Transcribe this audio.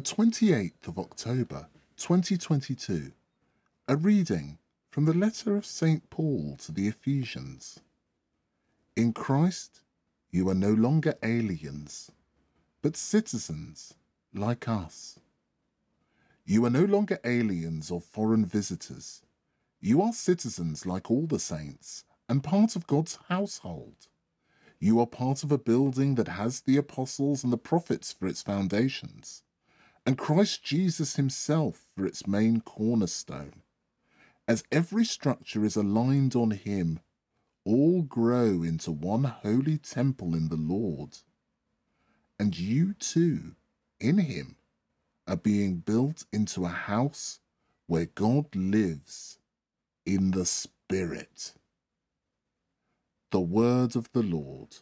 28th of October 2022, a reading from the letter of St. Paul to the Ephesians. In Christ, you are no longer aliens, but citizens like us. You are no longer aliens or foreign visitors. You are citizens like all the saints and part of God's household. You are part of a building that has the apostles and the prophets for its foundations, and Christ Jesus himself for its main cornerstone. As every structure is aligned on him, all grow into one holy temple in the Lord. And you too, in him, are being built into a house where God lives in the Spirit. The word of the Lord.